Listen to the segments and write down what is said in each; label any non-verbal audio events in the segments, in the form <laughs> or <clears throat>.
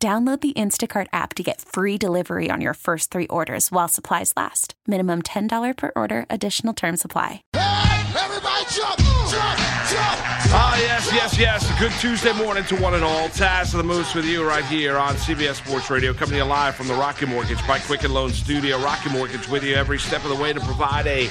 Download the Instacart app to get free delivery on your first three orders while supplies last. Minimum $10 per order, additional term supply. Everybody jump, jump, jump. Ah, yes, yes, yes. Good Tuesday morning to one and all. Taz of the Moose with you right here on CBS Sports Radio, coming to you live from the Rocket Mortgage by Quicken Loan Studio. Rocket Mortgage with you every step of the way to provide a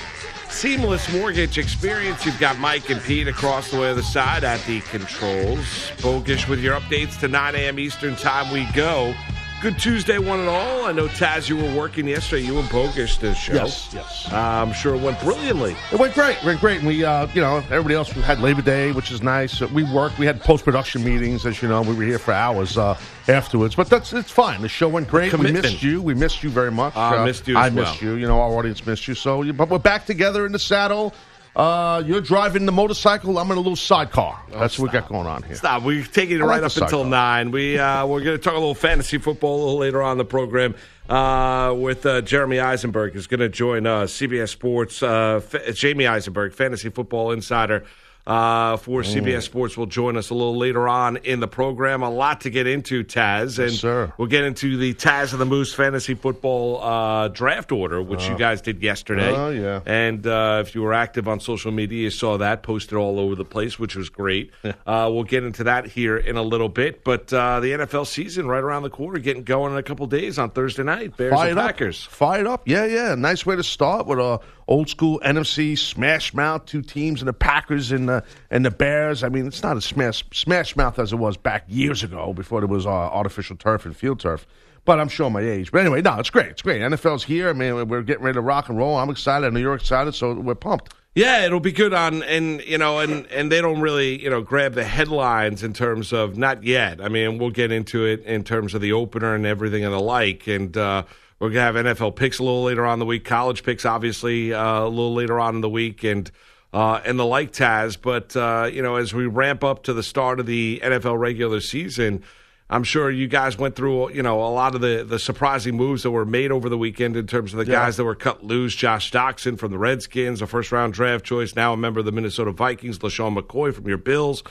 seamless mortgage experience. You've got Mike and Pete across the way of the side at the controls. Bogish with your updates to 9 a.m. Eastern Time we go. Good Tuesday, one and all. I know Taz, you were working yesterday. You and Bogish this show. Yes, yes. Uh, I'm sure it went brilliantly. It went great. It went great. And we, uh, you know, everybody else we had Labor Day, which is nice. Uh, We worked. We had post production meetings, as you know. We were here for hours uh, afterwards, but that's it's fine. The show went great. We missed you. We missed you very much. I Uh, missed you I as missed you. You know, our audience missed you. So, but we're back together in the saddle. Uh, you're driving the motorcycle. I'm in a little sidecar. That's what we got going on here. Stop. We're taking it right like up until nine. We uh, <laughs> we're going to talk a little fantasy football a little later on in the program uh, with uh, Jeremy Eisenberg is going to join uh, CBS Sports. Uh, F- Jamie Eisenberg, fantasy football insider. Uh, for Mm. CBS Sports will join us a little later on in the program. A lot to get into, Taz, and sir. we'll get into the Taz of the Moose fantasy football uh, draft order, which you guys did yesterday. Oh, yeah. And uh, if you were active on social media, you saw that posted all over the place, which was great. uh, we'll get into that here in a little bit. But uh, the NFL season right around the corner, getting going in a couple days on Thursday night. Bears Fired and up. Packers. Fired up. Yeah, yeah. Nice way to start with a old school NFC smash mouth, two teams, and the Packers and the and the Bears. I mean, it's not as smash smash mouth as it was back years ago before there was uh, artificial turf and field turf. But I'm showing my age. But anyway, no, it's great. It's great. NFL's here. I mean, we're getting ready to rock and roll. I'm excited. I know you're excited, so we're pumped. Yeah, it'll be good on and you know and and they don't really you know grab the headlines in terms of not yet. I mean, we'll get into it in terms of the opener and everything and the like, and uh, we're gonna have NFL picks a little later on in the week, college picks obviously uh, a little later on in the week, and uh, and the like, Taz. But uh, you know, as we ramp up to the start of the NFL regular season. I'm sure you guys went through, you know, a lot of the, the surprising moves that were made over the weekend in terms of the guys that were cut loose. Josh Doctson from the Redskins, a first round draft choice, now a member of the Minnesota Vikings. LeSean McCoy from your Bills.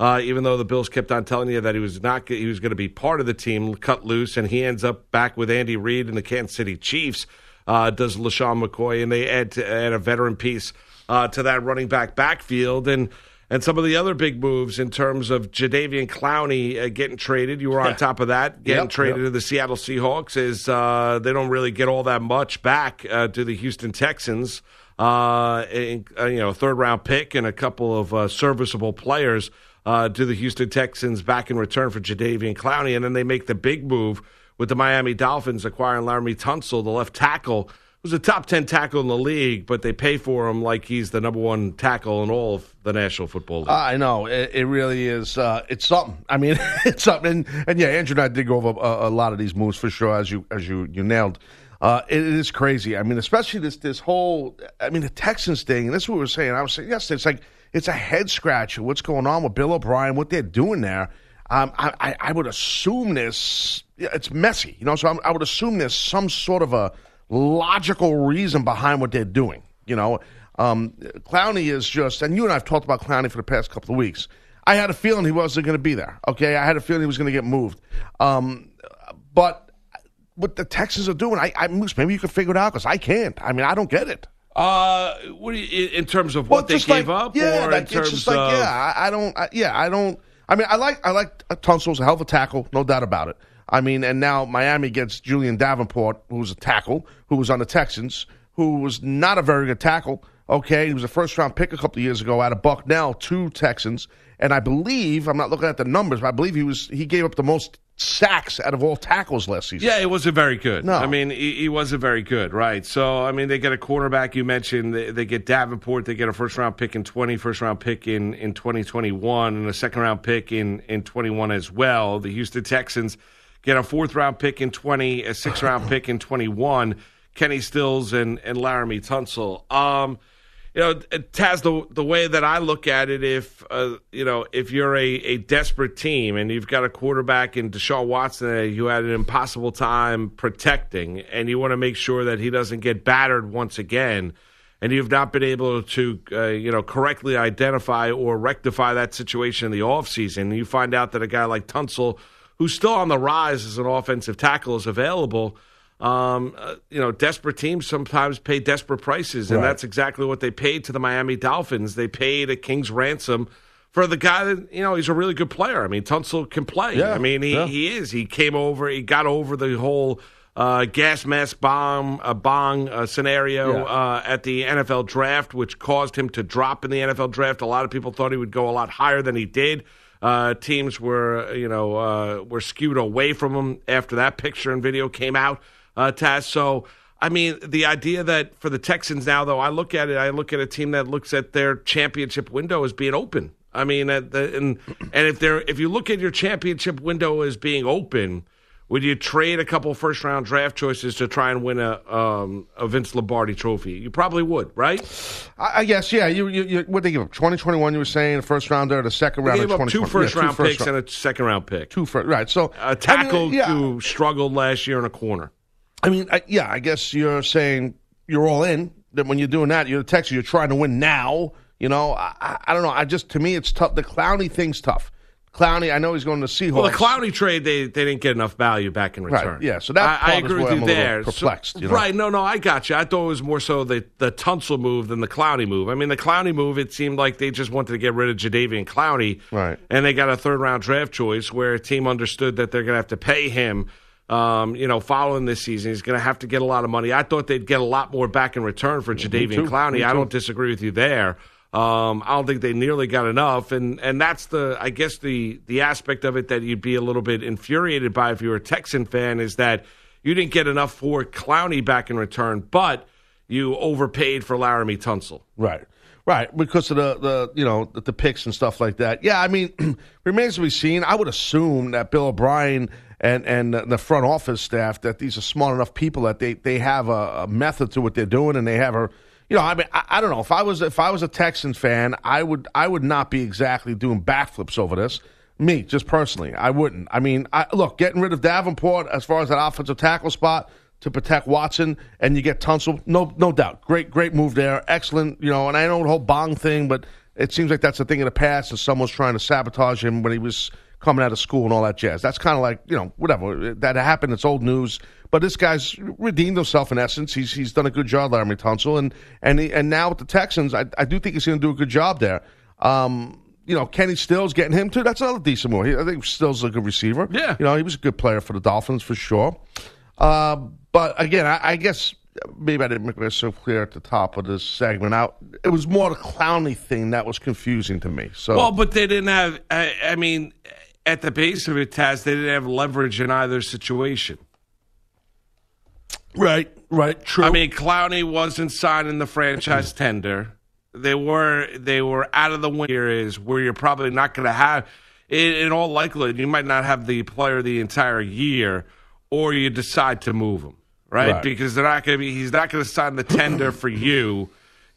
Uh, even though the Bills kept on telling you that he was not, he was going to be part of the team, cut loose, and he ends up back with Andy Reid and the Kansas City Chiefs. Uh, does LeSean McCoy, and they add to, add a veteran piece uh, to that running back backfield, and and some of the other big moves in terms of Jadeveon Clowney uh, getting traded. You were on top of that, getting Yep, traded yep. to the Seattle Seahawks. Is uh, they don't really get all that much back uh, to the Houston Texans. Uh, in- uh, you know, third round pick and a couple of uh, serviceable players uh, to the Houston Texans back in return for Jadeveon Clowney, and then they make the big move with the Miami Dolphins acquiring Laremy Tunsil, the left tackle, who's a top ten tackle in the league, but they pay for him like he's the number one tackle in all of the National Football League. I know it, it really is. Uh, it's something. I mean, <laughs> it's something. And, and yeah, Andrew and I did go over a, a lot of these moves for sure, as you as you you nailed. Uh, it is crazy. I mean, especially this this whole. I mean, the Texans thing. And this is what we were saying. I was saying yes. It's like it's a head scratcher. What's going on with Bill O'Brien? What they're doing there? Um, I, I, would assume this. It's messy, you know. So I'm, I would assume there's some sort of a logical reason behind what they're doing. You know, um, Clowney is just, and you and I have talked about Clowney for the past couple of weeks. I had a feeling he wasn't going to be there. Okay, I had a feeling he was going to get moved. Um, but what the Texans are doing, I, I maybe you can figure it out because I can't. I mean, I don't get it. Uh, what do you, in terms of what they gave like, up, yeah, or like, in it's terms just like, of yeah, I, I don't, I, yeah, I don't. I mean, I like, I like uh, Tunsil's a hell of a tackle, no doubt about it. I mean, and now Miami gets Julian Davenport, who's a tackle, who was on the Texans, who was not a very good tackle. Okay, he was a first round pick a couple of years ago out of Bucknell to Texans, and I believe I'm not looking at the numbers, but I believe he was he gave up the most sacks out of all tackles last season. Yeah, it wasn't very good. No. I mean, he, he wasn't very good, right? So, I mean, they get a quarterback. You mentioned they, they get Davenport. They get a first round pick in 20, first round pick in, in 2021, and a second round pick in, in 21 as well. The Houston Texans get a fourth round pick in 20, a sixth round pick in 21, Kenny Stills and, and Laremy Tunsil. Um, you know, Taz, the the way that I look at it, if uh, you know, if you're a, a desperate team and you've got a quarterback in Deshaun Watson who had an impossible time protecting, and you want to make sure that he doesn't get battered once again, and you've not been able to, uh, you know, correctly identify or rectify that situation in the offseason, you find out that a guy like Tunsil, who's still on the rise as an offensive tackle, is available – um, uh, you know, desperate teams sometimes pay desperate prices, and right. that's exactly what they paid to the Miami Dolphins. They paid a king's ransom for the guy that you know he's a really good player. I mean, Tunsil can play. Yeah, I mean, he, yeah. he is. He came over. He got over the whole uh, gas mask bomb uh, bong uh, scenario yeah. uh, at the NFL draft, which caused him to drop in the NFL draft. A lot of people thought he would go a lot higher than he did. Uh, teams were, you know, uh, were skewed away from him after that picture and video came out uh. So, I mean, the idea that for the Texans now, though, I look at it, I look at a team that looks at their championship window as being open. I mean, the, and and if they're if you look at your championship window as being open, would you trade a couple first round draft choices to try and win a um, a Vince Lombardi trophy? You probably would, right? I, I guess, yeah. You, you, you what they give up? Twenty twenty one. You were saying the first rounder, the second round. They gave up two first yeah, round two picks round. and a second round pick. Two first, right? So a tackle I mean, yeah. who struggled last year in a corner. I mean, I, yeah, I guess you're saying you're all in. That when you're doing that, you're the Texas. You're trying to win now. You know, I, I don't know. I just to me, it's tough. The Clowney thing's tough. Clowney, I know he's going to Seahawks. Well, the Clowney trade, they, they didn't get enough value back in return. Right, yeah, so that I, I agree with you there. Perplexed, so, you know? Right? No, no, I got you. I thought it was more so the the Tunsil move than the Clowney move. I mean, the Clowney move, it seemed like they just wanted to get rid of Jadeveon Clowney, right? And they got a third round draft choice where a team understood that they're going to have to pay him um, you know, following this season. He's going to have to get a lot of money. I thought they'd get a lot more back in return for Jadeveon Clowney. I don't disagree with you there. Um, I don't think they nearly got enough, and and that's the I guess the the aspect of it that you'd be a little bit infuriated by if you were a Texan fan is that you didn't get enough for Clowney back in return, but you overpaid for Laremy Tunsil. Right. Right, because of the, the you know the, the picks and stuff like that. Yeah, I mean, <clears throat> remains to be seen. I would assume that Bill O'Brien and and the front office staff that these are smart enough people that they they have a, a method to what they're doing and they have a you know I mean I, I, don't know if I was if I was a Texans fan I would I would not be exactly doing backflips over this me just personally I wouldn't I mean I, look getting rid of Davenport as far as that offensive tackle spot to protect Watson and you get Tunsil no no doubt great great move there excellent you know and I know the whole Bong thing but it seems like that's a thing of the past and someone's trying to sabotage him when he was coming out of school and all that jazz. That's kind of like you know whatever that happened. It's old news. But this guy's redeemed himself in essence. He's he's done a good job, Laremy Tunsil, and and he, and now with the Texans, I, I do think he's going to do a good job there. Um, you know, Kenny Stills getting him too. That's another decent move. I think Stills is a good receiver. Yeah, you know, he was a good player for the Dolphins for sure. Uh, but again, I, I guess maybe I didn't make it so clear at the top of this segment. Out, it was more the Clowney thing that was confusing to me. So, well, but they didn't have. I, I mean, at the base of it, Taz, they didn't have leverage in either situation. Right, right, true. I mean, Clowney wasn't signing the franchise tender. They were they were out of the window. Here is where you're probably not going to have, in, in, all likelihood, you might not have the player the entire year, or you decide to move him, right? right. Because they're not going to be. He's not going to sign the tender for you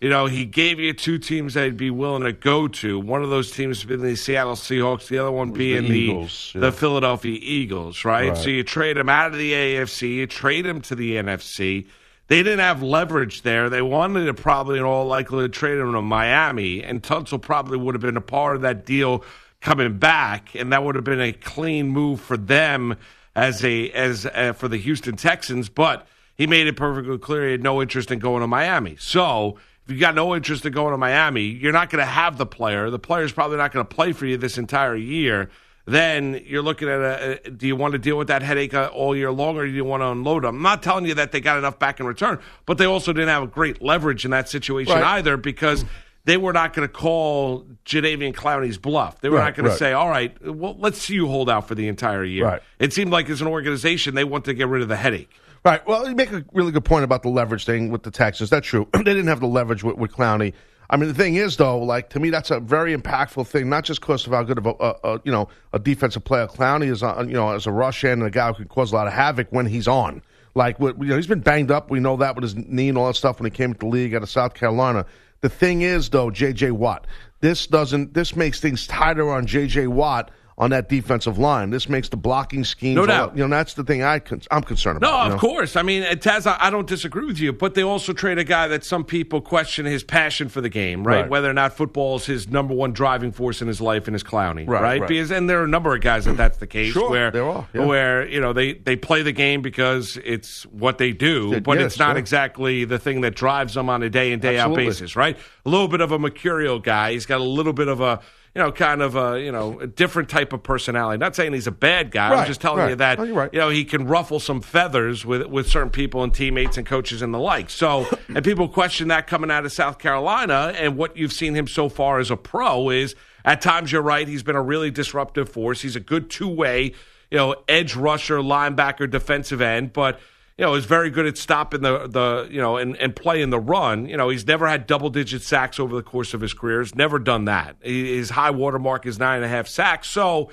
you know, he gave you two teams that he'd be willing to go to. One of those teams being the Seattle Seahawks, the other one being the Eagles, the, yeah. the, Philadelphia Eagles, right? right? So you trade him out of the AFC, you trade him to the NFC. They didn't have leverage there. They wanted to probably, in all likelihood, trade him to Miami, and Tunsil probably would have been a part of that deal coming back, and that would have been a clean move for them as a as uh, for the Houston Texans. But he made it perfectly clear he had no interest in going to Miami. So if you got no interest in going to Miami, you're not going to have the player. The player's probably not going to play for you this entire year. Then you're looking at a, do you want to deal with that headache uh, all year long or do you want to unload them? I'm not telling you that they got enough back in return, but they also didn't have a great leverage in that situation right. either because they were not going to call Jadeveon Clowney's bluff. They were right, not going right. to say, all right, well, let's see you hold out for the entire year. It seemed like as an organization, they want to get rid of the headache. Right. Well, you make a really good point about the leverage thing with the Texans. That's true. <clears throat> they didn't have the leverage with, with Clowney. I mean, the thing is, though, like to me, that's a very impactful thing. Not just because of how good of a, a, a you know a defensive player Clowney is, on, you know, as a rush end and a guy who can cause a lot of havoc when he's on. Like, you know, he's been banged up. We know that with his knee and all that stuff when he came to the league out of South Carolina. The thing is, though, J.J. Watt, this doesn't. This makes things tighter on J.J. Watt on that defensive line. This makes the blocking scheme. No doubt. You know, that's the thing I con- I'm concerned No, about. you of know? course. I mean, uh, Taz, I I don't disagree with you, but they also trade a guy that some people question his passion for the game, right? Right. Whether or not football is his number one driving force in his life and his clowning, Right, right? right. Because and there are a number of guys that that's the case Sure, where there are, yeah. where you know they they play the game because it's what they do, Yeah, but yes, it's not yeah. exactly the thing that drives them on a day in day out basis, right? A little bit of a mercurial guy. He's got a little bit of a you know, kind of a you know a different type of personality. Not saying he's a bad guy. I'm just telling right. you that oh, you're right. you know he can ruffle some feathers with with certain people and teammates and coaches and the like. So, <coughs> and people question that coming out of South Carolina, and what you've seen him so far as a pro is at times you're right. He's been a really disruptive force. He's a good two way, you know, edge rusher, linebacker, defensive end, but. You know, is very good at stopping the the you know and, and playing the run. You know, he's never had double digit sacks over the course of his career. He's never done that. His high water mark is nine and a half sacks. So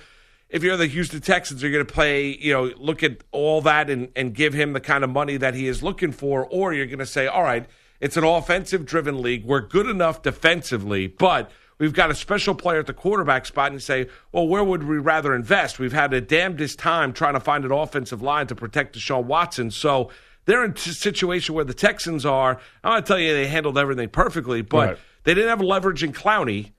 if you're the Houston Texans, you're going to play, you know, look at all that and, and give him the kind of money that he is looking for, or you're going to say, all right, it's an offensive driven league. We're good enough defensively, but we've got a special player at the quarterback spot, and say, well, where would we rather invest? We've had a damnedest time trying to find an offensive line to protect Deshaun Watson. So they're in a situation where the Texans are. I'm going to tell you, they handled everything perfectly, but Right. they didn't have leverage in Clowney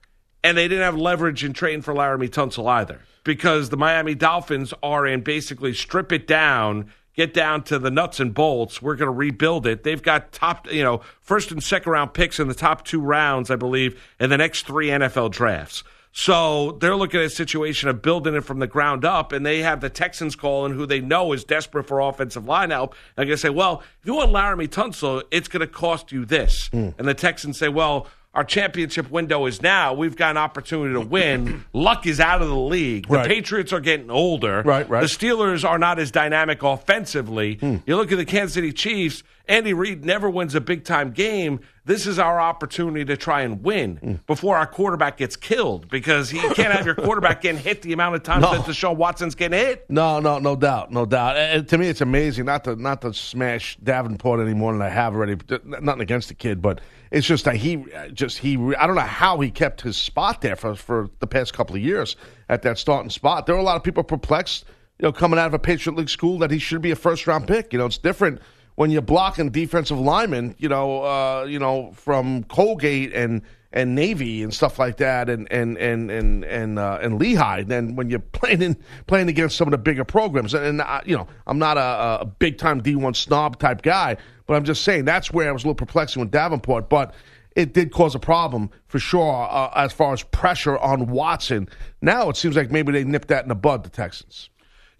and they didn't have leverage in trading for Laremy Tunsil either because the Miami Dolphins are in basically strip it down, get down to the nuts and bolts. We're going to rebuild it. They've got top, you know, first and second round picks in the top two rounds, I believe, in the next three NFL drafts. So they're looking at a situation of building it from the ground up, and they have the Texans calling, who they know is desperate for offensive line help. And they're going to say, well, if you want Laremy Tunsil, it's going to cost you this. Hmm. And the Texans say, well, our championship window is now. We've got an opportunity to win. <clears throat> Luck is out of the league. The Right. Patriots are getting older. Right, right. The Steelers are not as dynamic offensively. Hmm. You look at the Kansas City Chiefs. Andy Reid never wins a big time game. This is our opportunity to try and win Hmm. before our quarterback gets killed because you can't have your quarterback getting hit the amount of times <laughs> No. that Deshaun Watson's getting hit. No, no, no doubt, no doubt. And to me, it's amazing not to not to smash Davenport any more than I have already. Nothing against the kid, but it's just that he just he. I don't know how he kept his spot there for for the past couple of years at that starting spot. There were a lot of people perplexed, you know, coming out of a Patriot League school that he should be a first round pick. You know, it's different when you're blocking defensive linemen. You know, uh, you know from Colgate and and Navy and stuff like that, and and and and and, uh, and Lehigh. Then when you're playing in, playing against some of the bigger programs, and, and uh, you know, I'm not a, a big time D1 snob type guy, but I'm just saying that's where I was a little perplexing with Davenport, but. It did cause a problem for sure uh, as far as pressure on Watson. Now it seems like maybe they nipped that in the bud, the Texans.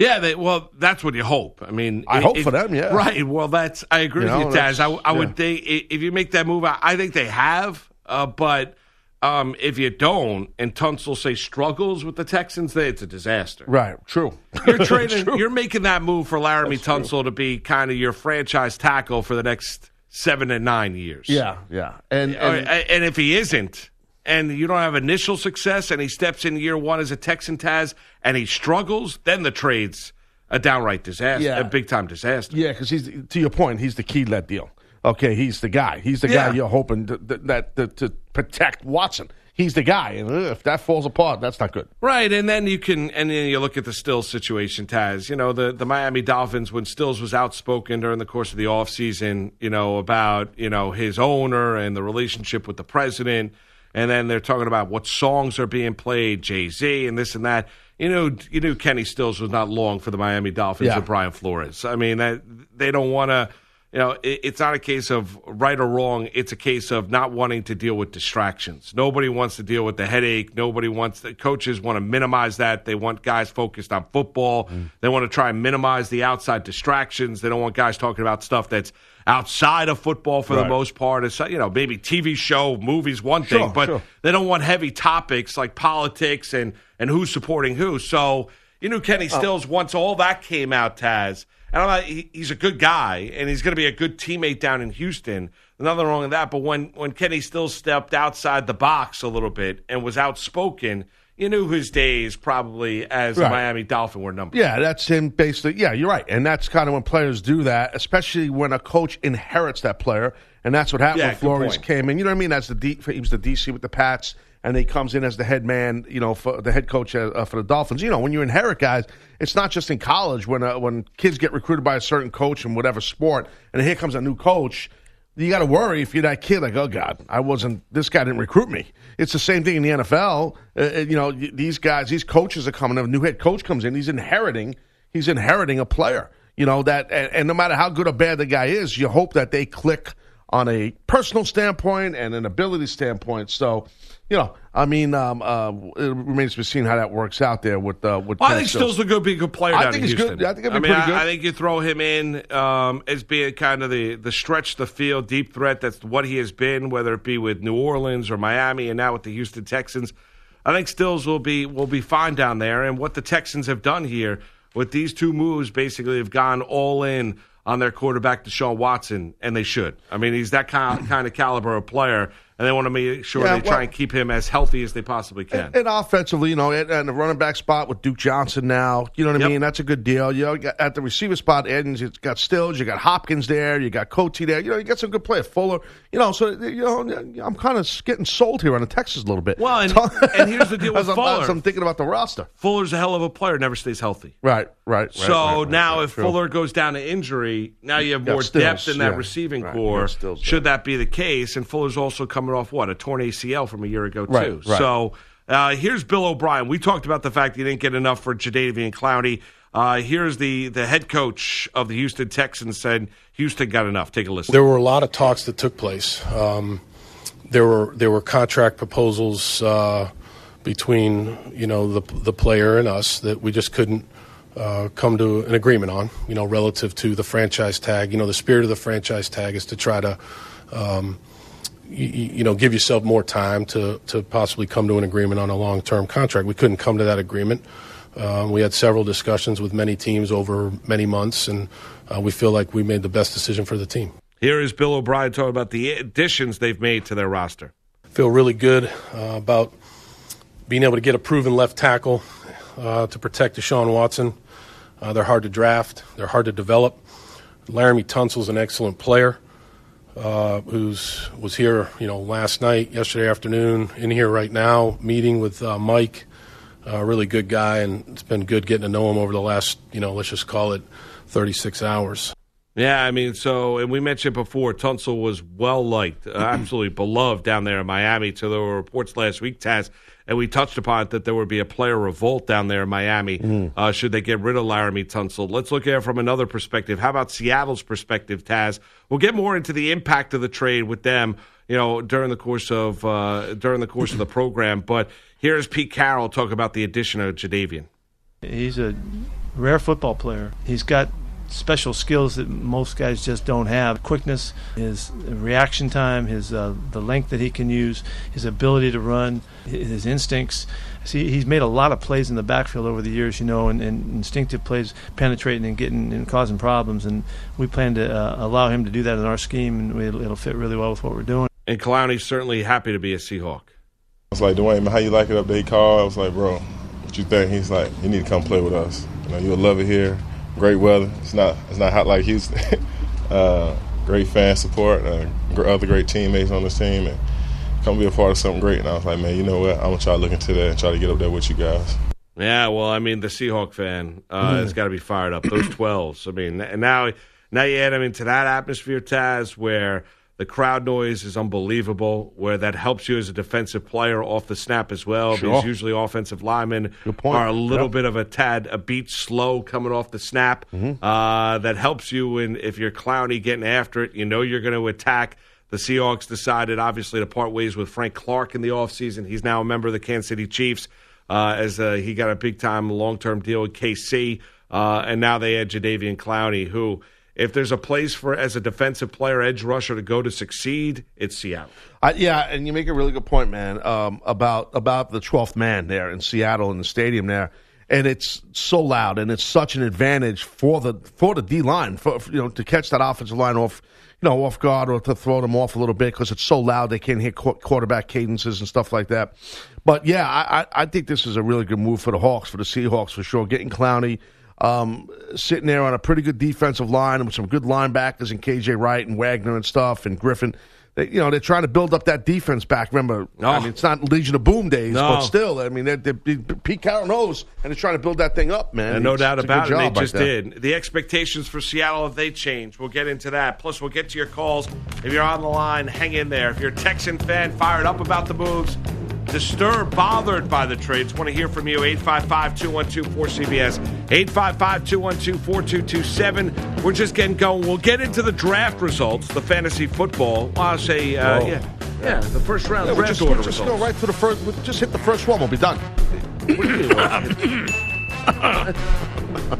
Yeah, they, well, that's what you hope. I mean, I hope for them, yeah. Right. Well, that's I agree You know, with you, Taz. I, I would yeah. think if you make that move, I, I think they have. Uh, but um, if you don't, and Tunsil say struggles with the Texans, then it's a disaster. Right. True. You're <laughs> trading. you're making that move for Laremy Tunsil to be kind of your franchise tackle for the next seven to nine years. Yeah. Yeah. And, and and if he isn't, and you don't have initial success, and he steps in year one as a Texan Taz, and he struggles, then the trade's a downright disaster, Yeah. a big time disaster. Yeah, because he's to your point. He's the key to that deal. Okay, he's the guy. He's the Yeah. guy you're hoping to, that, that to protect Watson. He's the guy, and if that falls apart, that's not good. Right, and then you can, and then you look at the Stills situation, Taz. You know, the, the Miami Dolphins, when Stills was outspoken during the course of the offseason, you know, about, you know, his owner and the relationship with the president, and then they're talking about what songs are being played, Jay Z, and this and that. You know, you knew Kenny Stills was not long for the Miami Dolphins Yeah. with Brian Flores. I mean, that, they don't want to. You know, it, it's not a case of right or wrong. It's a case of not wanting to deal with distractions. Nobody wants to deal with the headache. Nobody wants the coaches want to minimize that. They want guys focused on football. Mm. They want to try and minimize the outside distractions. They don't want guys talking about stuff that's outside of football for the most part. It's you know maybe TV show, movies, one Sure, thing, but sure. they don't want heavy topics like politics and and who's supporting who. So you know, Kenny Oh. Stills once all that came out, Taz, And I'm like, he, he's a good guy, and he's going to be a good teammate down in Houston. Nothing wrong with that. But when when Kenny still stepped outside the box a little bit and was outspoken, you knew his days probably as a Right. Miami Dolphin were numbered. Yeah, that's him basically. Yeah, you're right. And that's kind of when players do that, especially when a coach inherits that player. And that's what happened Yeah, when Flores came in. You know what I mean? As the D, he was the DC with the Pats, and he comes in as the head man, you know, for the head coach uh, uh, for the Dolphins. You know, when you inherit guys, it's not just in college when uh, when kids get recruited by a certain coach in whatever sport, and here comes a new coach. You got to worry if you're that kid, like, oh God, I wasn't. This guy didn't recruit me. It's the same thing in the NFL. Uh, uh, you know, these guys, these coaches are coming. A new head coach comes in. He's inheriting. He's inheriting a player. You know that, and, and no matter how good or bad the guy is, you hope that they click on a personal standpoint and an ability standpoint. So, you know, I mean, um, uh, it remains to be seen how that works out there with uh, with. Well, I think Stills. A good, be a good player I down think in he's good. Houston. I think he'll be mean, pretty I, good. I think you throw him in um, as being kind of the the stretch the field deep threat. That's what he has been, whether it be with New Orleans or Miami, and now with the Houston Texans. I think Stills will be will be fine down there. And what the Texans have done here with these two moves, basically, have gone all in on their quarterback, Deshaun Watson, and they should. I mean, he's that kind kind of caliber of player, and they want to make sure Yeah, they try and keep him as healthy as they possibly can. And offensively, you know, and, and the running back spot with Duke Johnson now, you know what I mean? That's a good deal. You know, you at the receiver spot, Edens, you got Stills, you got Hopkins there, you got Coutee there. You know, you got some good players. Fuller, you know, so, you know, I'm kind of getting sold here on the Texas a little bit. Well, and- and here's the deal <laughs> with as Fuller. as I'm thinking about the roster. Fuller's a hell of a player, never stays healthy. Right, right. right, So right, now, right, if true. Fuller goes down to injury, now you have more Stills, depth in that yeah. receiving core. Stills should that be the case? And Fuller's also coming off what a torn ACL from a year ago too. Right, right. So uh, here's Bill O'Brien. We talked about the fact he didn't get enough for Jadeveon Clowney. Uh, here's the the head coach of the Houston Texans said Houston got enough. Take a listen. There were a lot of talks that took place. Um, there were there were contract proposals uh, between you know the the player and us that we just couldn't uh, come to an agreement on. You know, relative to the franchise tag. You know, the spirit of the franchise tag is to try to. Um, you, you know, give yourself more time to, to possibly come to an agreement on a long term contract. We couldn't come to that agreement. Um, we had several discussions with many teams over many months, and uh, we feel like we made the best decision for the team. Here is Bill O'Brien talking about the additions they've made to their roster. feel really good uh, about being able to get a proven left tackle uh, to protect Deshaun Watson. Uh, they're hard to draft. They're hard to develop. Laremy Tunsil's an excellent player uh, who's was here, you know, last night, yesterday afternoon, in here right now, meeting with uh, Mike. A really good guy, and it's been good getting to know him over the last, you know, let's just call it 36 hours. Yeah, I mean, so, and we mentioned before, Tunsil was well liked, absolutely beloved down there in Miami. So there were reports last week, Taz, and we touched upon it that there would be a player revolt down there in Miami uh, should they get rid of Laremy Tunsil. Let's look at it from another perspective. How about Seattle's perspective, Taz? We'll get more into the impact of the trade with them, you know, during the course of uh, during the course of the program. But here's Pete Carroll talk about the addition of Jadeveon. He's a rare football player. He's got special skills that most guys just don't have. Quickness, his reaction time, his uh, the length that he can use, his ability to run, his instincts. See, he's made a lot of plays in the backfield over the years, you know, and, and instinctive plays, penetrating and getting and causing problems. And we plan to uh, allow him to do that in our scheme, and we, it'll fit really well with what we're doing. And Clowney's certainly happy to be a Seahawk. I was like, Duane, how you like it up there? He called. I was like, bro, what you think? He's like, you need to come play with us. You know, you'll love it here. Great weather. It's not it's not hot like Houston. <laughs> uh, great fan support. Uh, other great teammates on this team, and come be a part of something great. And I was like, man, you know what? I'm gonna try to look into that and try to get up there with you guys. Yeah, well, I mean, the Seahawk fan uh, has got to be fired up. Those 12s. I mean, and now, now you add them into that atmosphere, Taz, where the crowd noise is unbelievable, where that helps you as a defensive player off the snap as well, Sure. because usually offensive linemen are a little Yep. bit of a tad, a beat slow coming off the snap. Uh, that helps you in, if you're Clowney getting after it, you know you're going to attack. The Seahawks decided, obviously, to part ways with Frank Clark in the offseason. He's now a member of the Kansas City Chiefs uh, as uh, he got a big time long term deal with KC. Uh, and now they had Jadeveon Clowney, who, if there's a place for as a defensive player, edge rusher to go to succeed, it's Seattle. Yeah, and you make a really good point, man, um, about about the twelfth man there in Seattle in the stadium there. and it's so loud, and it's such an advantage for the for the D line, for you know, to catch that offensive line off, you know, off guard or to throw them off a little bit because it's so loud they can't hear qu- quarterback cadences and stuff like that. But yeah, I, I, I think this is a really good move for the Hawks, for the Seahawks for sure. Getting Clowney. Um, sitting there on a pretty good defensive line with some good linebackers and KJ Wright and Wagner and stuff and Griffin. They, you know, they're trying to build up that defense back. Remember, I mean, it's not Legion of Boom days, No. but still, I mean, they're, they're, Pete Carroll knows, and they're trying to build that thing up, man. And no It's- doubt it's about it, they just did. The expectations for Seattle, if they change, we'll get into that. Plus, we'll get to your calls. If you're on the line, hang in there. If you're a Texan fan, fired up about the moves, disturbed, bothered by the trades, want to hear from you. 855 212 4CBS, 855 212 4227. We're just getting going. We'll get into the draft results, the fantasy football. Well, I'll say, uh, yeah, yeah, the first round Yeah, we'll just, order we'll just results. go right to the first. We'll just hit the first one. We'll be done. <coughs> <laughs>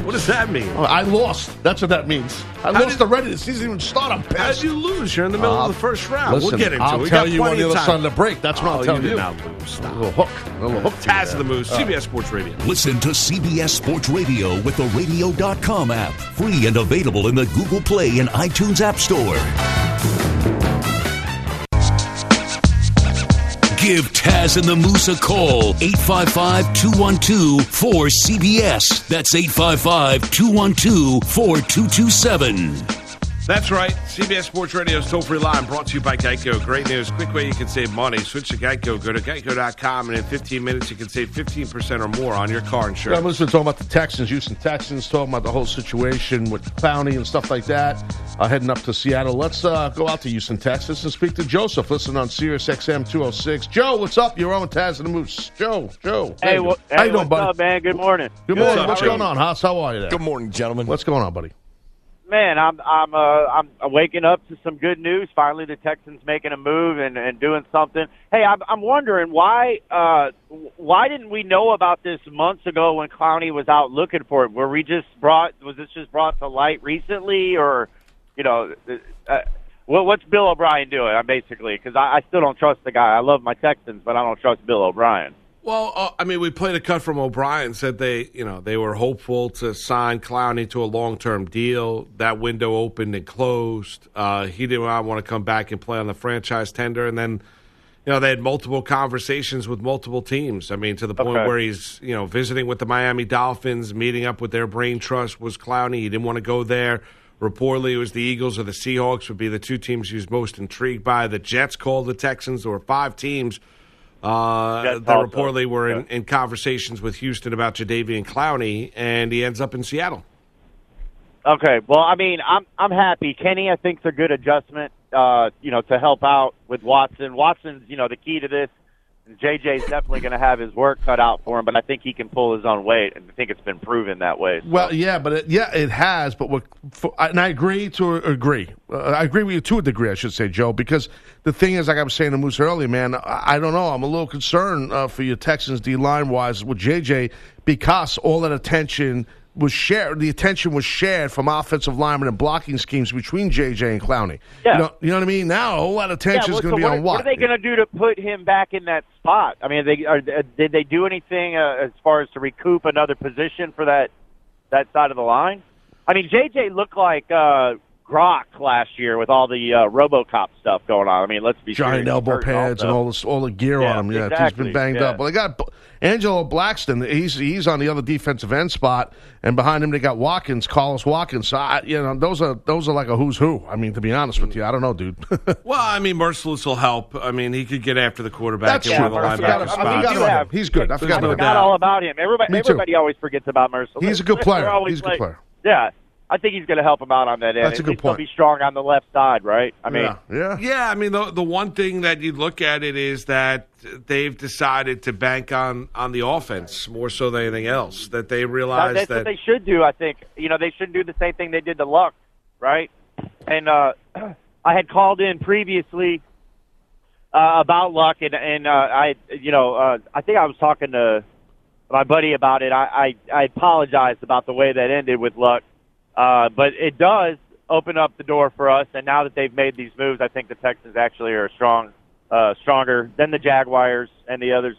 What does that mean? Oh, I lost. That's what that means. I How lost did- already. The season even start. I'm How pissed. you lose? You're in the middle Uh, of the first round. Listen, we'll get into I'll it. We tell got you on plenty the of other time. side of the break. That's what Oh, I'll tell you you. did not lose. A Stop. little hook. A little hook. to you Taz of there. the Moose, CBS Sports Radio. Listen to CBS Sports Radio with the radio.com app. Free and available in the Google Play and iTunes App Store. Give Taz and the Moose a call. 855 212 4CBS. That's 855 212 4227. That's right. CBS Sports Radio's toll free line brought to you by Geico. Great news. Quick way you can save money. Switch to Geico. Go to geico.com, and in 15 minutes, you can save 15% or more on your car Yeah, insurance. I'm listening to talking about the Texans, Houston Texans, talking about the whole situation with Clowney and stuff like that. Uh, heading up to Seattle. Let's uh, go out to Houston, Texas, and speak to Joseph. Listen on Sirius XM 206. Joe, what's up? You're on with Taz and the Moose. Joe, Joe. Hey, how you doing, what's buddy? up, man? Good morning. Good Good. morning. What's What's up, going on, Haas? How are you there? Good morning, gentlemen. What's going on, buddy? Man, I'm I'm uh I'm waking up to some good news. Finally, the Texans making a move and and doing something. Hey, I'm I'm wondering why uh why didn't we know about this months ago when Clowney was out looking for it? Were we just brought was this just brought to light recently, or you know? Uh, what, what's Bill O'Brien doing? I'm basically because I, I still don't trust the guy. I love my Texans, but I don't trust Bill O'Brien. Well, uh, I mean, we played a cut from O'Brien. Said they, you know, they were hopeful to sign Clowney to a long-term deal. That window opened and closed. Uh, he didn't want to come back and play on the franchise tender, and then, you know, they had multiple conversations with multiple teams. I mean, to the point Okay. where he's, you know, visiting with the Miami Dolphins, meeting up with their brain trust was Clowney. He didn't want to go there. Reportedly, it was the Eagles or the Seahawks would be the two teams he was most intrigued by. The Jets called the Texans. There were five teams uh, that reportedly were in, Yeah. in conversations with Houston about Jadeveon Clowney, and he ends up in Seattle. Okay, well, I mean, I'm I'm happy. Kenny, I think's a good adjustment. Uh, you know, to help out with Watson. Watson's, you know, the key to this. JJ's definitely going to have his work cut out for him, but I think he can pull his own weight, and I think it's been proven that way. So. Well, yeah, but it, yeah, it has. But what, and I agree to agree. Uh, I agree with you to a degree, I should say, Joe. Because the thing is, like I was saying to Moose earlier, man, I, I don't know. I'm a little concerned uh, for your Texans D line wise with JJ because all that attention was shared. The attention was shared from offensive linemen and blocking schemes between JJ and Clowney. Yeah. You know, you know what I mean? Now a whole lot of attention yeah, is going to so be what, on what what? are they going to do to put him back in that spot? I mean, they are, uh, did they do anything uh, as far as to recoup another position for that that side of the line? I mean, JJ looked like uh, Grok last year with all the uh, RoboCop stuff going on. I mean, let's be giant serious. elbow Hurt pads and all this, all the gear Yeah, on him. Yeah, he's been banged yeah. up. Well, they got Angelo Blackson. He's he's on the other defensive end spot, and behind him they got Watkins, Carlos Watkins. So I, you know, those are those are like a who's who. I mean, to be honest with you, I don't know, dude. <laughs> Well, I mean, Mercilus will help. I mean, he could get after the quarterback That's true. one I forgot- linebacker I spots. forgot about have- him. He's good. I forgot I about forgot that. all about him. Everybody, Me too. everybody always forgets about Mercilus. He's a good player. He's a good like- player. Yeah, I think he's going to help him out on that end. That's a good least he'll point. be strong on the left side, right? I mean, yeah, yeah. Yeah, I mean, the the one thing that you look at it is that they've decided to bank on on the offense more so than anything else. That they that- realize that's that what they should do. I think you know they shouldn't do the same thing they did to Luck, right? And uh, <clears throat> I had called in previously uh, about Luck, and and uh, I you know uh, I think I was talking to my buddy about it. I I, I apologized about the way that ended with Luck, uh, but it does open up the door for us. And now that they've made these moves, I think the Texans actually are strong, uh, stronger than the Jaguars and the others.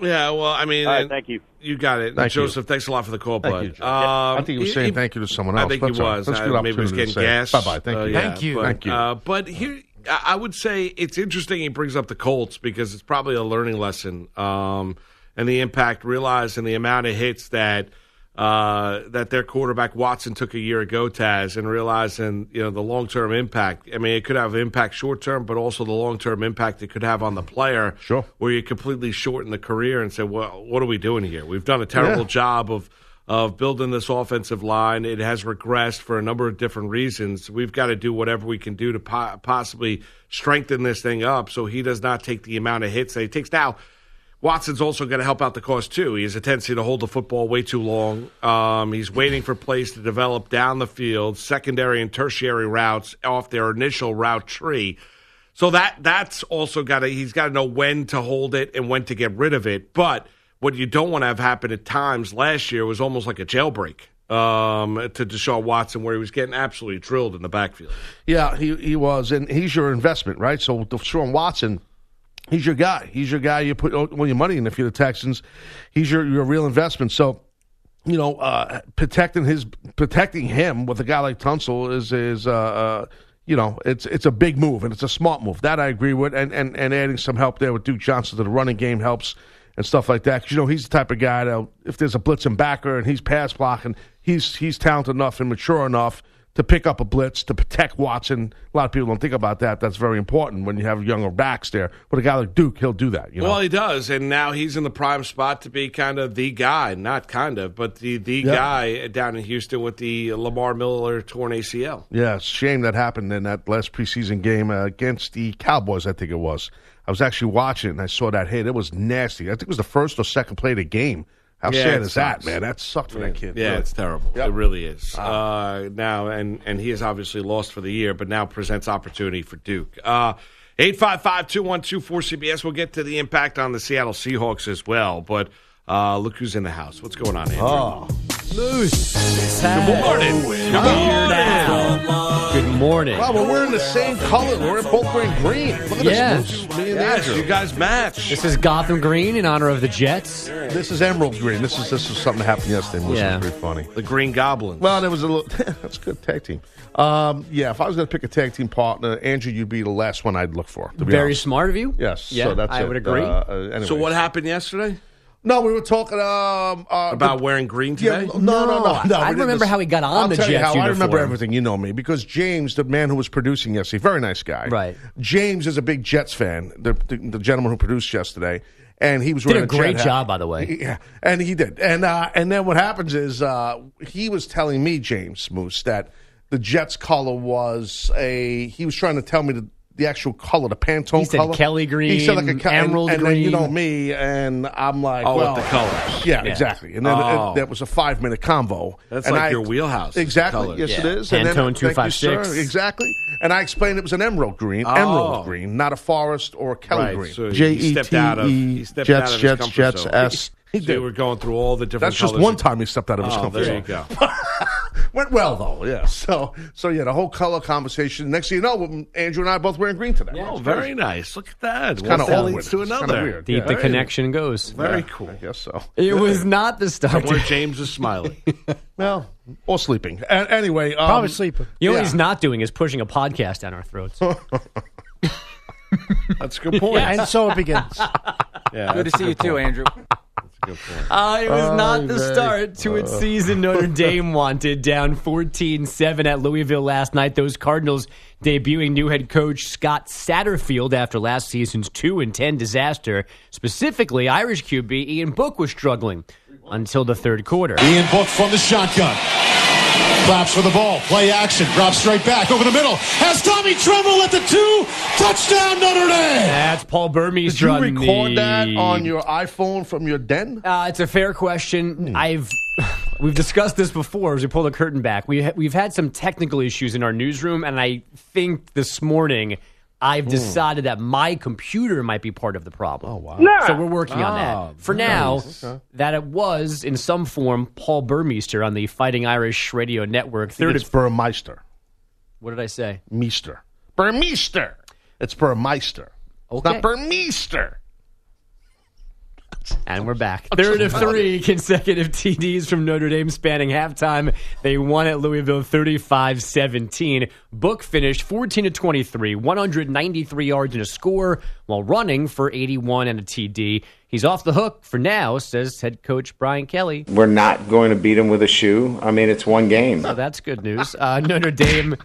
Yeah, well, I mean, All right, and thank you. You got it, Thank you. Joseph. Thanks a lot for the call, Thank bud. you, Joe. Um, I think he was saying thank you to someone else. I think That's he was. That's a Uh, good maybe he was getting to say gas. Bye-bye. Thank Uh, you. yeah, Thank you. But, Thank you. Uh, but here, I I would say it's interesting. He brings up the Colts because it's probably a learning lesson, um, and the impact. Realizing the amount of hits that uh, that their quarterback Watson took a year ago, Taz, and realizing you know the long term impact. I mean, it could have impact short term, but also the long term impact it could have on the player. Sure. where you completely shorten the career and say, well, what are we doing here? We've done a terrible Yeah. job of of building this offensive line. It has regressed for a number of different reasons. We've got to do whatever we can do to po- possibly strengthen this thing up so he does not take the amount of hits that he takes. Now, Watson's also going to help out the cause too. He has a tendency to hold the football way too long. Um, he's waiting for plays to develop down the field, secondary and tertiary routes off their initial route tree. So that that's also got to he's got to know when to hold it and when to get rid of it. But what you don't want to have happen at times last year was almost like a jailbreak um, to Deshaun Watson, where he was getting absolutely drilled in the backfield. Yeah, he he was, and he's your investment, right? So Deshaun Watson, he's your guy. He's your guy. You put all your money in. If you're the Texans, he's your your real investment. So, you know, uh, protecting his protecting him with a guy like Tunsil is is uh, uh, you know it's it's a big move and it's a smart move. That I agree with, and and and adding some help there with Duke Johnson to the running game helps. And stuff like that, 'Cause, you know he's the type of guy that if there's a blitzing backer and he's pass blocking, he's he's talented enough and mature enough to pick up a blitz to protect Watson. A lot of people don't think about that. That's very important when you have younger backs there. But a guy like Duke, he'll do that. You know, Well, he does, and now he's in the prime spot to be kind of the guy, not kind of, but the the Yeah. guy down in Houston with the Lamar Miller torn ACL. yeah, shame that happened in that last preseason game uh, against the Cowboys. I think it was. I was actually watching and I saw that hit. It was nasty. I think it was the first or second play of the game. How Yeah, sad is that, man? That sucked for that kid. Yeah, really. it's terrible. Yep. It really is. Uh, now, and and he is obviously lost for the year, but now presents opportunity for Duke. Uh, 855-212-4CBS. We'll get to the impact on the Seattle Seahawks as well, but uh, look who's in the house. What's going on, Andrew? Oh. Good morning. Good morning. Good morning. Wow, we're wearing the same color. We're both wearing green. Look at Yeah. this. Moose. Me and Yes, Andrew. you guys match. This is Gotham Green in honor of the Jets. This is emerald green. This is this is something that happened yesterday. Moose. Yeah. It was pretty funny. the Green Goblin. Well, there was a little. <laughs> that's a good tag team. Um, yeah, if I was going to pick a tag team partner, Andrew, you'd be the last one I'd look for. To be Very honest. smart of you. Yes. Yeah, so that's I it. would agree. Uh, uh, so what happened yesterday No, we were talking um, uh, about the- wearing green Yeah, today? no, no, no, no. I we didn't remember dis- how he got on I'll the tell you Jets how. I remember everything. You know me because James, the man who was producing yesterday, very nice guy. Right. James is a big Jets fan. The the, the gentleman who produced yesterday, and he was Did wearing a great Jet hat. job, by the way. Yeah, and he did. And uh, and then what happens is uh, he was telling me, James Moose, that the Jets color was a. He was trying to tell me the, the actual color, the Pantone He said color. Kelly green. He said like a green, Ke- and- emerald and, then you green. know me, and I'm like, Oh, with well, the colors. Yeah, Yeah. exactly. And then Oh. it, that was a five minute convo. That's And like I- your wheelhouse, Exactly. colors. Yes, it Yeah. is. And then- Pantone thank you, 256. sir. Exactly. And I explained it was an emerald green, Oh. emerald green, not a forest or a Kelly Right, green. so he J E stepped T out of- he E stepped Jets out of his Jets Jets. S. He So did. you were going through all the different. That's just one time he stepped out of his Oh, comfort there you zone. go. <laughs> Went well though, yeah. <laughs> So, so yeah, the whole color conversation. Next thing you know, Andrew and I are both wearing green today. Oh, very nice. Look at that. It's kind of thing awkward. leads to another. weird. Deep Yeah. the connection goes. Very Yeah, cool. I guess so. It was not the start. Where James is smiling. <laughs> Well, or sleeping. A- anyway, um, Probably sleeping. You know Yeah. what he's not doing is pushing a podcast down our throats. <laughs> That's a good point. And so it begins. Yeah, Good to see you good too. Andrew. That's a good point. Uh, it was not the very- start to its season. Notre <laughs> Dame wanted down 14 7 at Louisville last night. Those Cardinals debuting new head coach Scott Satterfield after last season's 2 and 10 disaster. Specifically, Irish QB Ian Book was struggling until the third quarter. Ian Book from the shotgun. Claps for the ball. Play action. Drops straight back over the middle. Has Tommy Tremble at the two. Touchdown Notre Dame. That's Paul Burmese. Did you record the- that on your iPhone from your den? Uh, it's a fair question. I've <sighs> we've discussed this before as we pull the curtain back. We ha- we've had some technical issues in our newsroom, and I think this morning I've hmm. decided that my computer might be part of the problem. Oh wow! So we're working on that. Ah, For now, that it was in some form Paul Burmeister on the Fighting Irish Radio Network. Third, It's Burmeister. what did I say? Meester. Burmeister. It's Burmeister. It's Okay. not Burmeister. And we're back. Third of three consecutive TDs from Notre Dame spanning halftime. They won at Louisville 35 17. Book finished 14 to 23, 193 yards and a score while running for 81 and a TD. He's off the hook for now, says head coach Brian Kelly. We're not going to beat him with a shoe. I mean, it's one game. So that's good news. Uh, Notre Dame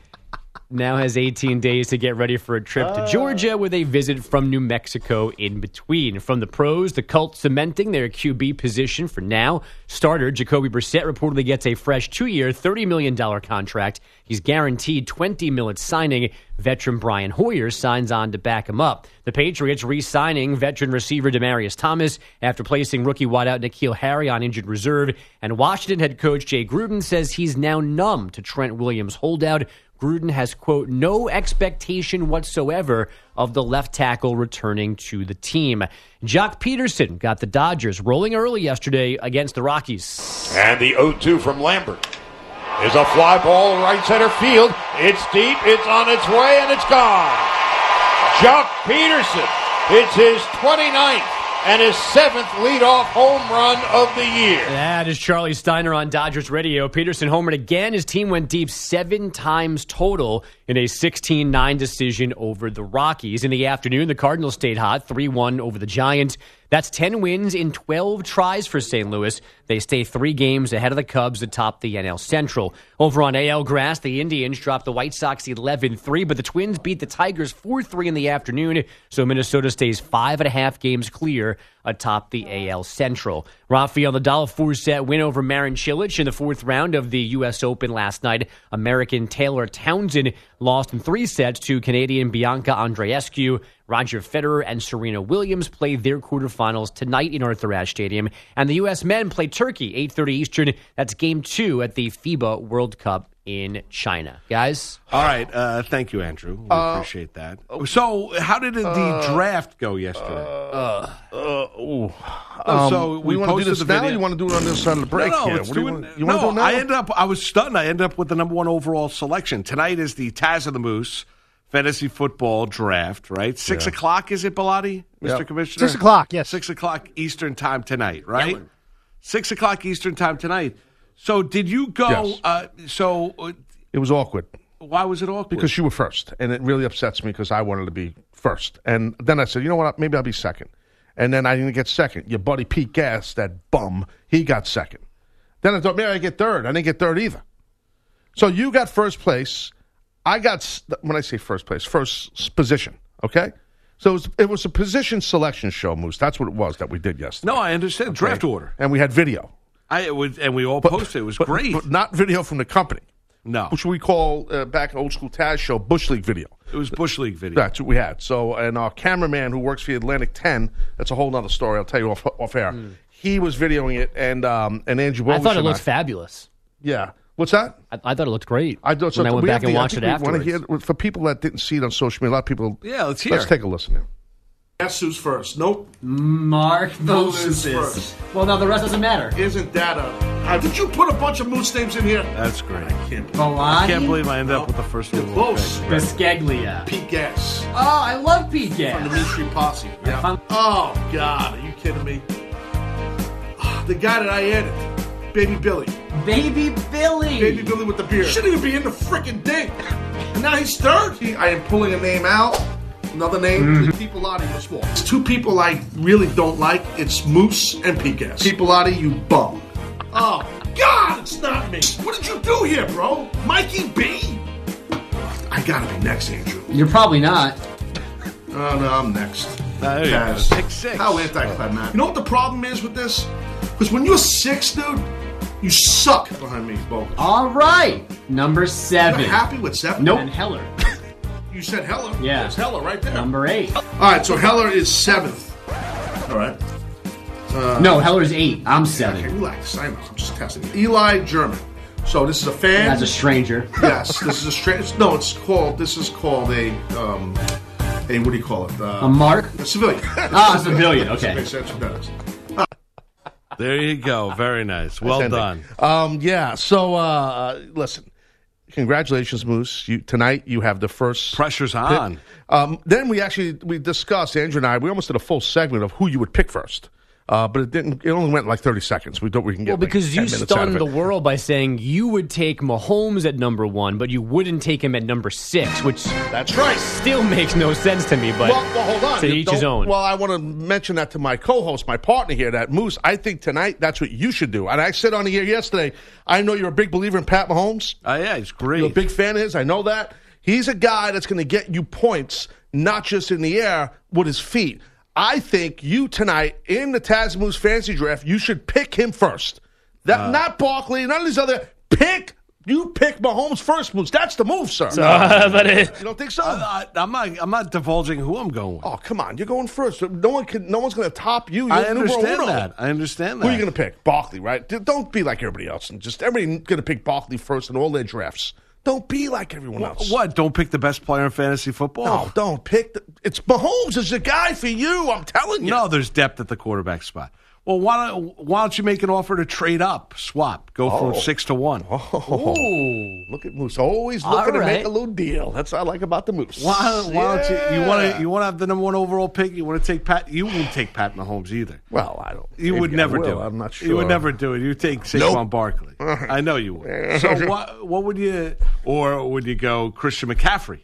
now has 18 days to get ready for a trip to Georgia ah. with a visit from New Mexico in between. From the pros, the Colts cementing their QB position for now. Starter Jacoby Brissett reportedly gets a fresh two-year, $30 million contract. He's guaranteed 20 mil at signing. Veteran Brian Hoyer signs on to back him up. The Patriots re-signing veteran receiver Demaryius Thomas after placing rookie wideout N'Keal Harry on injured reserve. And Washington head coach Jay Gruden says he's now numb to Trent Williams' holdout. Gruden has, quote, no expectation whatsoever of the left tackle returning to the team. Joc Pederson got the Dodgers rolling early yesterday against the Rockies. And the 0 2 from Lambert is a fly ball right center field. It's deep, it's on its way, and it's gone. Joc Pederson, it's his 29th and his seventh leadoff home run of the year. That is Charlie Steiner on Dodgers Radio. Pederson homered again. His team went deep seven times total in a 16 9 decision over the Rockies. In the afternoon, the Cardinals stayed hot 3 1 over the Giants. That's 10 wins in 12 tries for St. Louis. They stay three games ahead of the Cubs atop the NL Central. Over on AL grass, the Indians dropped the White Sox 11 3, but the Twins beat the Tigers 4 3 in the afternoon, so Minnesota stays five and a half games clear atop the AL Central. Rafael Nadal four set win over Marin Cilic in the fourth round of the U.S. Open last night. American Taylor Townsend lost in three sets to Canadian Bianca Andreescu. Roger Federer and Serena Williams play their quarterfinals tonight in Arthur Ashe Stadium, and the U.S. men play Turkey 8:30 Eastern. That's Game Two at the FIBA World Cup in China, guys. All right, uh, thank you, Andrew. We Uh, appreciate that. So, how did the uh, draft go yesterday? Uh, ooh. Oh, Um, so we, want to do posted this the now. Video. you want to do it on this side of the break? No, no, here? it's What do you want- you to no, do it now? I ended up. I was stunned. I ended up with the number one overall selection. Tonight is the Taz of the Moose fantasy football draft. Right, six Yeah. o'clock. Is it Bellotti, Mr. Yep. Commissioner? Six o'clock, yes. Six o'clock Eastern time tonight. Right. Six o'clock Eastern time tonight. So, did you go? Yes. Uh, so, uh, It was awkward why was it awkward? because you were first, and it really upsets me because I wanted to be first. And then I said, you know what? Maybe I'll be second. And then I didn't get second. Your buddy Pete Gas, that bum, he got second. Then I thought maybe I get third. I didn't get third either. So you got first place. I got when I say first place, first position. Okay. So it was, it was a position selection show, Moose. That's what it was that we did yesterday. no, I understand draft order. and we had video. I it was, and we all posted. It was but, great. but not video from the company, no, which we call uh, back in old school Taz show Bush League video. it was Bush League video. That's what we had. So, and our cameraman who works for the Atlantic 10, that's a whole other story. I'll tell you off, off air. He was videoing it, and um, and Andrew I thought it and looked fabulous. Yeah. What's that? I, I thought it looked great. I thought when I went we back and the- watched it think we afterwards. hear- for people that didn't see it on social media, a lot of people. Yeah, let's hear Let's take a listen here. Guess who's first? Nope. Mark Moses first. Well, now the rest doesn't matter. Isn't that a. How, did you put a bunch of moose names in here? That's great. Can't I can't believe I ended up with the first overall Close. pick. Biscaglia. Pete Gas. Oh, I love Pete From the Gas. Mystery Posse. Yeah. Oh, God. Are you kidding me? Ah, The guy that I added, Baby Billy. Baby Billy. Baby Billy with the beard. Shouldn't even be in the freaking thing. And now he's third. He, I am pulling a name out. Another name. Mm-hmm. People was small. It's two people I really don't like. It's Moose and Piquez. People you bum. Oh God, it's not me. What did you do here, bro? Mikey B. I gotta be next, Andrew. You're probably not. Oh no, I'm next. There you go. Taz. Pick six. How anticlimactic. You know what the problem is with this? Because when you're six, dude, you suck behind me, Bogus. All right. Number You're seven. happy with seven? Nope. And Heller. You said Heller. Yeah. It's Heller right there. Number eight. All right, so Heller is seventh. All right. no, Heller's eight. I'm Okay, seven. relax. I'm, I'm just testing. Eli German. So this is a fan. As a stranger. yes, this is a stranger. No, it's called. This is called a um, a what do you call it? Uh, A mark? a civilian. Ah, a civilian, <laughs> okay. Makes sense. What that is. There you go. Very nice. Well done. Um, yeah. So uh, listen, congratulations, Moose. You tonight you have the first Pressure's on. Um, then we actually we discussed Andrew and I. We almost did a full segment of who you would pick first. Uh, but it didn't. It only went like thirty seconds. We don't. We can get Well, because like you 10 minutes stunned the world by saying you would take Mahomes at number one, but you wouldn't take him at number six, which That's right. still makes no sense to me. But well, well, hold on. to You each his own. Well, I want to mention that to my co-host, my partner here, that Moose. I think tonight that's what you should do. And I said on the air yesterday. I know you're a big believer in Pat Mahomes. Oh yeah, he's great. You're a big fan of his. I know that. He's a guy that's going to get you points, not just in the air with his feet. I think you tonight in the Taz Moose fantasy draft, you should pick him first. That Uh. not Barkley, none of these other. Pick you pick Mahomes first, Moose. That's the move, sir. <laughs> but it, you don't think so? I, am not. I'm not divulging who I'm going with. oh, come on, you're going first. No one can. No one's going to top you. You're I the numero understand that. I understand that. Who are you going to pick? Barkley, right? Don't be like everybody else and just everybody going to pick Barkley first in all their drafts. Don't be like everyone else. What? Don't pick the best player in fantasy football. No, don't pick. The, it's Mahomes is the guy for you. I'm telling you. No, there's depth at the quarterback spot. Well, why don't why don't you make an offer to trade up, swap, go from Oh. six to one? Oh, look at Moose. Always looking to make a little deal. That's what I like about the Moose. Why, why don't you? You want to? You want to have the number one overall pick? You want to take Pat? You wouldn't take Pat Mahomes either. Well, I don't. You would never do it. I'm not sure. You would never do it. You take Saquon Nope. Barkley. <laughs> I know you would. So what? What would you? Or would you go Christian McCaffrey?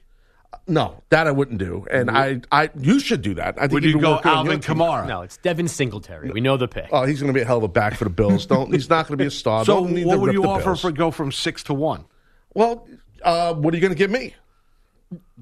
No, that I wouldn't do. And I, I, you should do that. I think Would he you could go work good on Alvin. Kamara? no, it's Devin Singletary. We know the pick. Oh, he's going to be a hell of a back for the Bills. Don't. He's not going to be a star. So don't need what to would rip you the offer Bills. for go from six to one? Well, uh, what are you going to give me?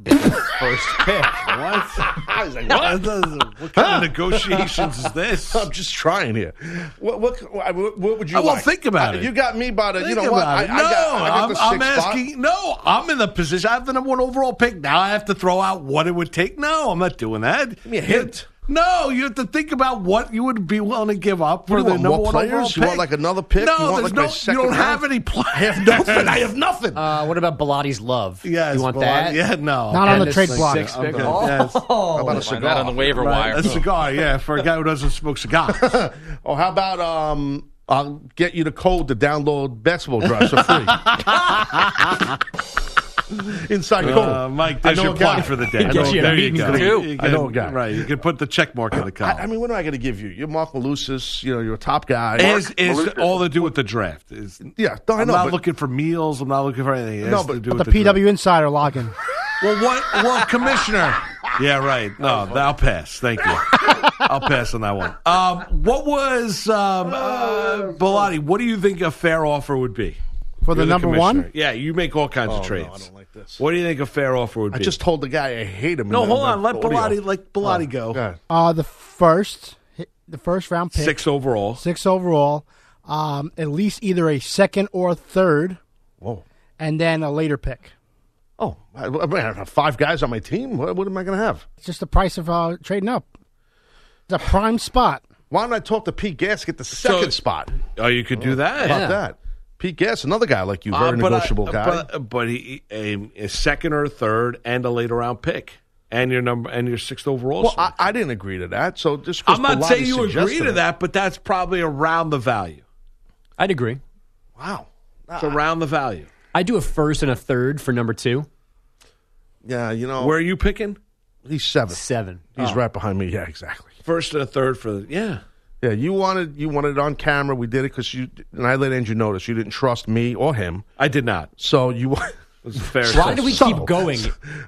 First pick. What? <laughs> I was like, What, what kind of negotiations is this? <laughs> I'm just trying here. What, what, what, what would you Oh, well, like? think about Uh, it. You got me by the. Think you know what? I, it. I no, got, I got I'm, the I'm sixth spot. asking. No, I'm in the position. I have the number one overall pick. Now I have to throw out what it would take. No, I'm not doing that. Give me a hint. No, you have to think about what you would be willing to give up for the you number more one players? overall You want, like, another pick? No, You want, there's like, my no. second You don't have any players. I have nothing. I have nothing. Uh, what about Bilatti's love? Yes, you want but that? Yeah, no. Not on the trade it's block. Six pick. Okay, Oh. yes. How about a cigar? that on the waiver wire. A cigar, yeah, for a guy who doesn't smoke cigars. <laughs> Oh, how about um? I'll get you the code to download basketball drives for free. <laughs> <laughs> Inside code. Uh, Mike, I there's know your a plug for the <laughs> day. I know Gets a you there you go. and greet. I know a guy. Right, you can put the check mark in the I, column. I mean, what am I going to give you? You're Mark Malusis. You know, you're a top guy. is is all to do with the draft. Is, yeah, no, I I'm know. not but- looking for meals. I'm not looking for anything. It No, has but- to do The with the, draft. PW Insider login. <laughs> Well, what? Well, commissioner. Yeah, right. No, I'll pass. Thank you. I'll pass on that one. Um, what was um, uh, Bilotti? What do you think a fair offer would be For the You're number commissioner. one? Yeah, you make all kinds Oh, of no, trades. I don't like this. What do you think a fair offer would be? I just told the guy I hate him. no. in the- Hold on. Let audio. Bilotti let Bilotti Oh, go. go. Uh, the first, the first round pick, Six overall. six overall. Um, at least either a second or third, Whoa. and then a later pick. Oh, I, I have five guys on my team. What, what am I going to have? It's just the price of uh, trading up. It's a prime spot. Why don't I talk to Pete Gas get the second spot? Oh, you could do that. How about that? Pete Gas, another guy like you, very Uh, but I- negotiable guy. But, but he, a, a second or a third and a later round pick, and your number and your sixth overall. well. I, I didn't agree to that. So just 'cause I'm not Bilotti saying you agree to it- that, but that's probably around the value. I'd agree. Wow. It's around the value. I do a first and a third for number two. Yeah, you know, Where are you picking? he's seven. Seven. He's right behind me. Yeah, exactly. First and a third for the yeah. Yeah, you wanted you wanted it on camera. We did it because you and I let Andrew notice you didn't trust me or him. I did not. So you. <laughs> It fair. Why do we So- keep going?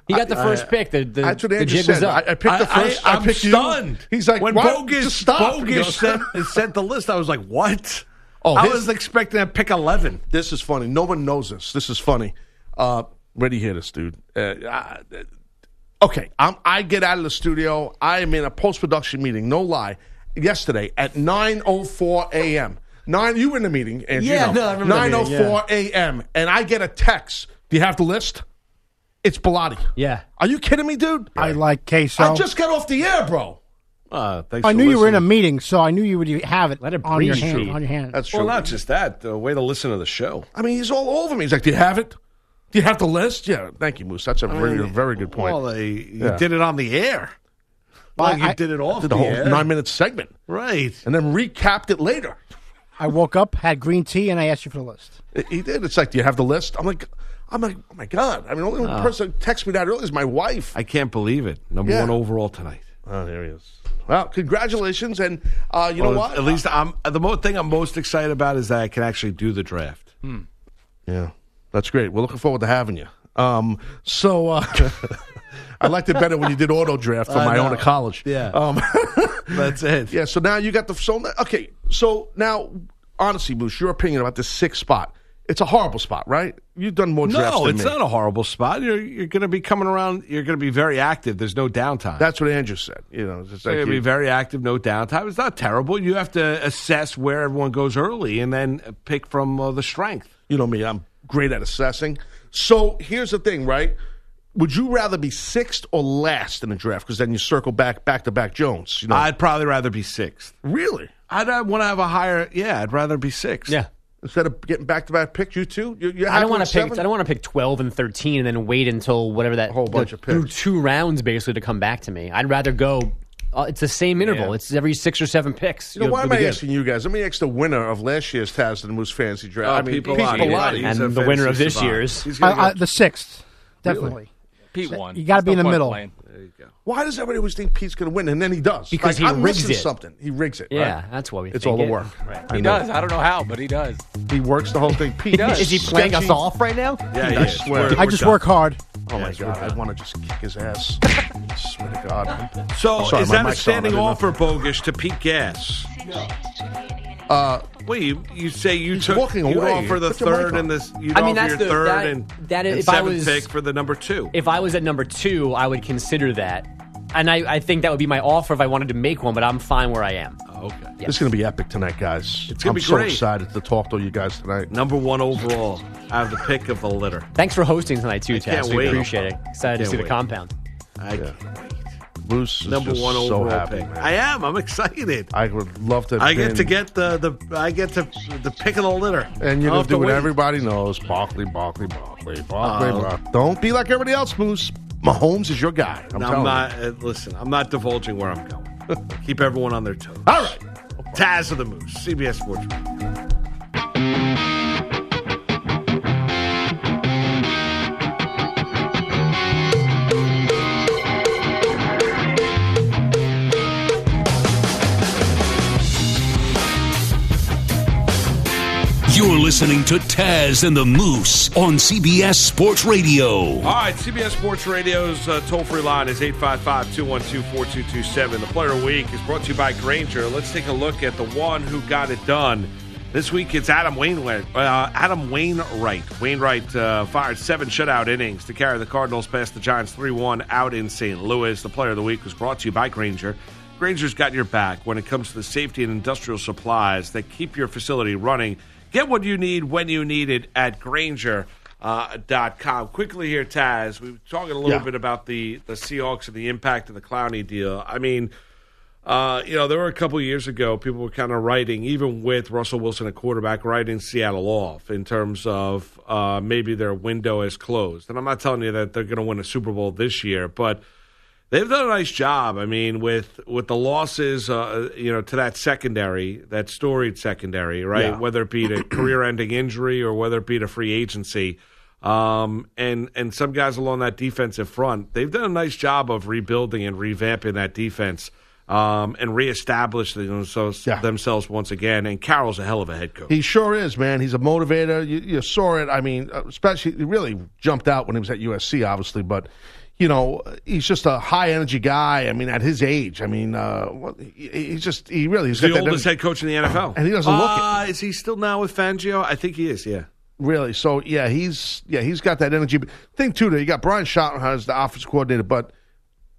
He got the first pick. The, the, That's what Andrew jig was said. up. I, I picked the first. I, am picked you. stunned. He's like, when "What? bogus Just stop." Bogus sent, sent the list. I was like, what? Oh, I his- was expecting to pick eleven. This is funny. No one knows this. This is funny. Uh, ready to hear this, dude. Uh, uh, okay, I'm, I get out of the studio. I am in a post production meeting. No lie. Yesterday at 9:04 a.m. Nine. You were in the meeting, and Yeah, you know, no, I remember that meeting, 9:04 a.m. And I get a text. Do you have the list? It's Bilotti. yeah. Are you kidding me, dude? I like queso. I just got off the air, bro. Uh, thanks I for knew you were in a listening. meeting, so I knew you would have it, Let it on your breathe, hand. On your hand. That's true. Well, not just that. The way to listen to the show. I mean, he's all over me. He's like, "Do you have it? Do you have the list?" Yeah. Thank you, Moose. That's a very, very good point. Well, they, you Yeah. did it on the air. Well, you I- did it all. did the, the whole air. nine minute segment Right. and then recapped it later. I woke up, had green tea, and I asked you for the list. He did. It's like, do you have the list? I'm like, I'm like, oh my god. I mean, the only person that texted me that earlier is my wife. I can't believe it. Number Yeah. one overall tonight. Oh, there he is. Well, congratulations, and uh, you Well, know what? At least I'm the mo- thing I'm most excited about is that I can actually do the draft. Yeah, that's great. We're looking forward to having you. Um, so uh, <laughs> I liked it better when you did auto draft for I my own at college. Yeah. Um, <laughs> That's it. yeah. So now you got the so okay. So now, honestly, Bruce, your opinion about this sixth spot? It's a horrible spot, right? You've done more drafts No, it's me. not a horrible spot. You're you're going to be coming around. You're going to be very active. There's no downtime. That's what Andrew said. You know, it's just You're like going to be very active, no downtime. It's not terrible. You have to assess where everyone goes early and then pick from uh, the strength. You know me, I'm great at assessing. So here's the thing, right? Would you rather be sixth or last in the draft? Because then you circle back back to back Jones. You know, I'd probably rather be sixth. really I'd uh, want to have a higher. Yeah, I'd rather be sixth. Yeah. instead of getting back to back picks, you two. You, you I don't want to pick. I don't want to pick twelve and thirteen and then wait until whatever that Whole bunch of through picks. two rounds basically to come back to me. I'd rather go. Uh, it's the same interval. Yeah. It's every six or seven picks. You know, why am I good. asking you guys? Let me ask the winner of last year's Taz and Moose Fantasy Draft. Oh, I mean, Pete Pete Bellotti. Bellotti. He's And the winner of this savant. year's. He's Uh, uh, the sixth, definitely. Pete won. You gotta be in There's the no point middle. playing. Why does everybody always think Pete's going to win, and then he does? Because Like, he I'm rigs missing it. something. He rigs it. Yeah, right? that's why we. It's think all the it. work. Right. I He know. does. I don't know how, but he does. He works the whole thing. Pete does. Is he playing us off right now? Yeah, I he is. swear. We're- I we're just done. work hard. Oh my god, I want to just kick his ass. I <laughs> swear to God. So Sorry, is my that a mic's on. I standing didn't know. offer, bogus, to Pete Gas? Uh, Well, you, you say you He's took walking you away. offer the Put your mic third on. and this. You I mean, that's your the- third that- and, that and if I seventh was- pick for the number two. If I was at number two, I would consider that, and I, I think that would be my offer if I wanted to make one. But I'm fine where I am. okay, Yeah. This is going to be epic tonight, guys. It's gonna I'm be so great. excited to talk to you guys tonight. number one overall. I have the pick of the litter. Thanks for hosting tonight too, I can't We wait. appreciate it. Excited to Can't see the wait. compound. I Yeah. can't wait. Bruce is Number just one so overall happy, pick. man. I am. I'm excited. I would love to. I get to get the, the I get to the pick of the litter. And you're gonna do what wait. everybody knows. Barkley, Barkley, Barkley, Barkley, Oh. Barkley. Don't be like everybody else, Moose. Mahomes is your guy. I'm I'm not. Uh, listen, I'm not divulging where I'm going. <laughs> Keep everyone on their toes. All right. Taz of the Moose, CBS Sports. You're listening to Taz and the Moose on CBS Sports Radio. All right, CBS Sports Radio's uh, toll free line is 855 212 4227. The player of the week is brought to you by Grainger. Let's take a look at the one who got it done. This week it's Adam Wainwright. Uh, Adam Wainwright. Wainwright uh, fired seven shutout innings to carry the Cardinals past the Giants 3 1 out in St. Louis. The player of the week was brought to you by Grainger. Grainger's got your back when it comes to the safety and industrial supplies that keep your facility running. Get what you need when you need it at Grainger. Uh, dot com. Quickly here, Taz. We were talking a little Yeah. bit about the the Seahawks and the impact of the Clowney deal. I mean, uh, you know, there were a couple of years ago, people were kind of writing, even with Russell Wilson a quarterback, writing Seattle off in terms of uh, maybe their window is closed. And I'm not telling you that they're going to win a Super Bowl this year, but they've done a nice job. I mean, with with the losses, uh, you know, to that secondary, that storied secondary, right? Yeah. Whether it be a <clears throat> career-ending injury or whether it be a free agency. Um, and and some guys along that defensive front, they've done a nice job of rebuilding and revamping that defense um, and reestablishing themselves, Yeah. themselves once again. And Carroll's a hell of a head coach. He sure is, man. He's a motivator. You, you saw it. I mean, uh, especially he really jumped out when he was at USC, obviously, but you know, he's just a high energy guy. I mean, at his age, I mean, uh, he's just he really got the oldest head coach in the NFL, And he doesn't look it. Uh, he still now with Fangio? I think he is. Yeah. Really? So yeah, he's yeah he's got that energy. But thing too, though, you got Brian Schottenheimer as the offense coordinator, but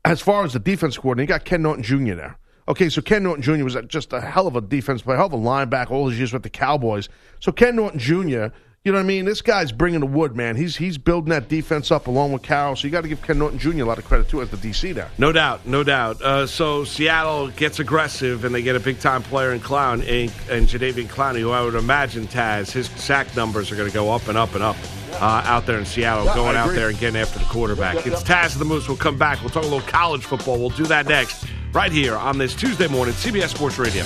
as far as the defense coordinator, you got Ken Norton Jr. there. Okay, so Ken Norton Jr. was just a hell of a defense player, hell of a linebacker all his years with the Cowboys. So Ken Norton Jr. You know what I mean? This guy's bringing the wood, man. He's he's building that defense up along with Carroll. So you got to give Ken Norton Jr. a lot of credit too as the DC there. No doubt, no doubt. Uh, so Seattle gets aggressive, and they get a big time player in Clown and, and Jadeveon Clowney, who I would imagine Taz his sack numbers are going to go up and up and up uh, out there in Seattle, Yeah, going out there and getting after the quarterback. Yep, yep, It's Taz the Moose. We'll come back. We'll talk a little college football. We'll do that next, right here on this Tuesday morning, CBS Sports Radio.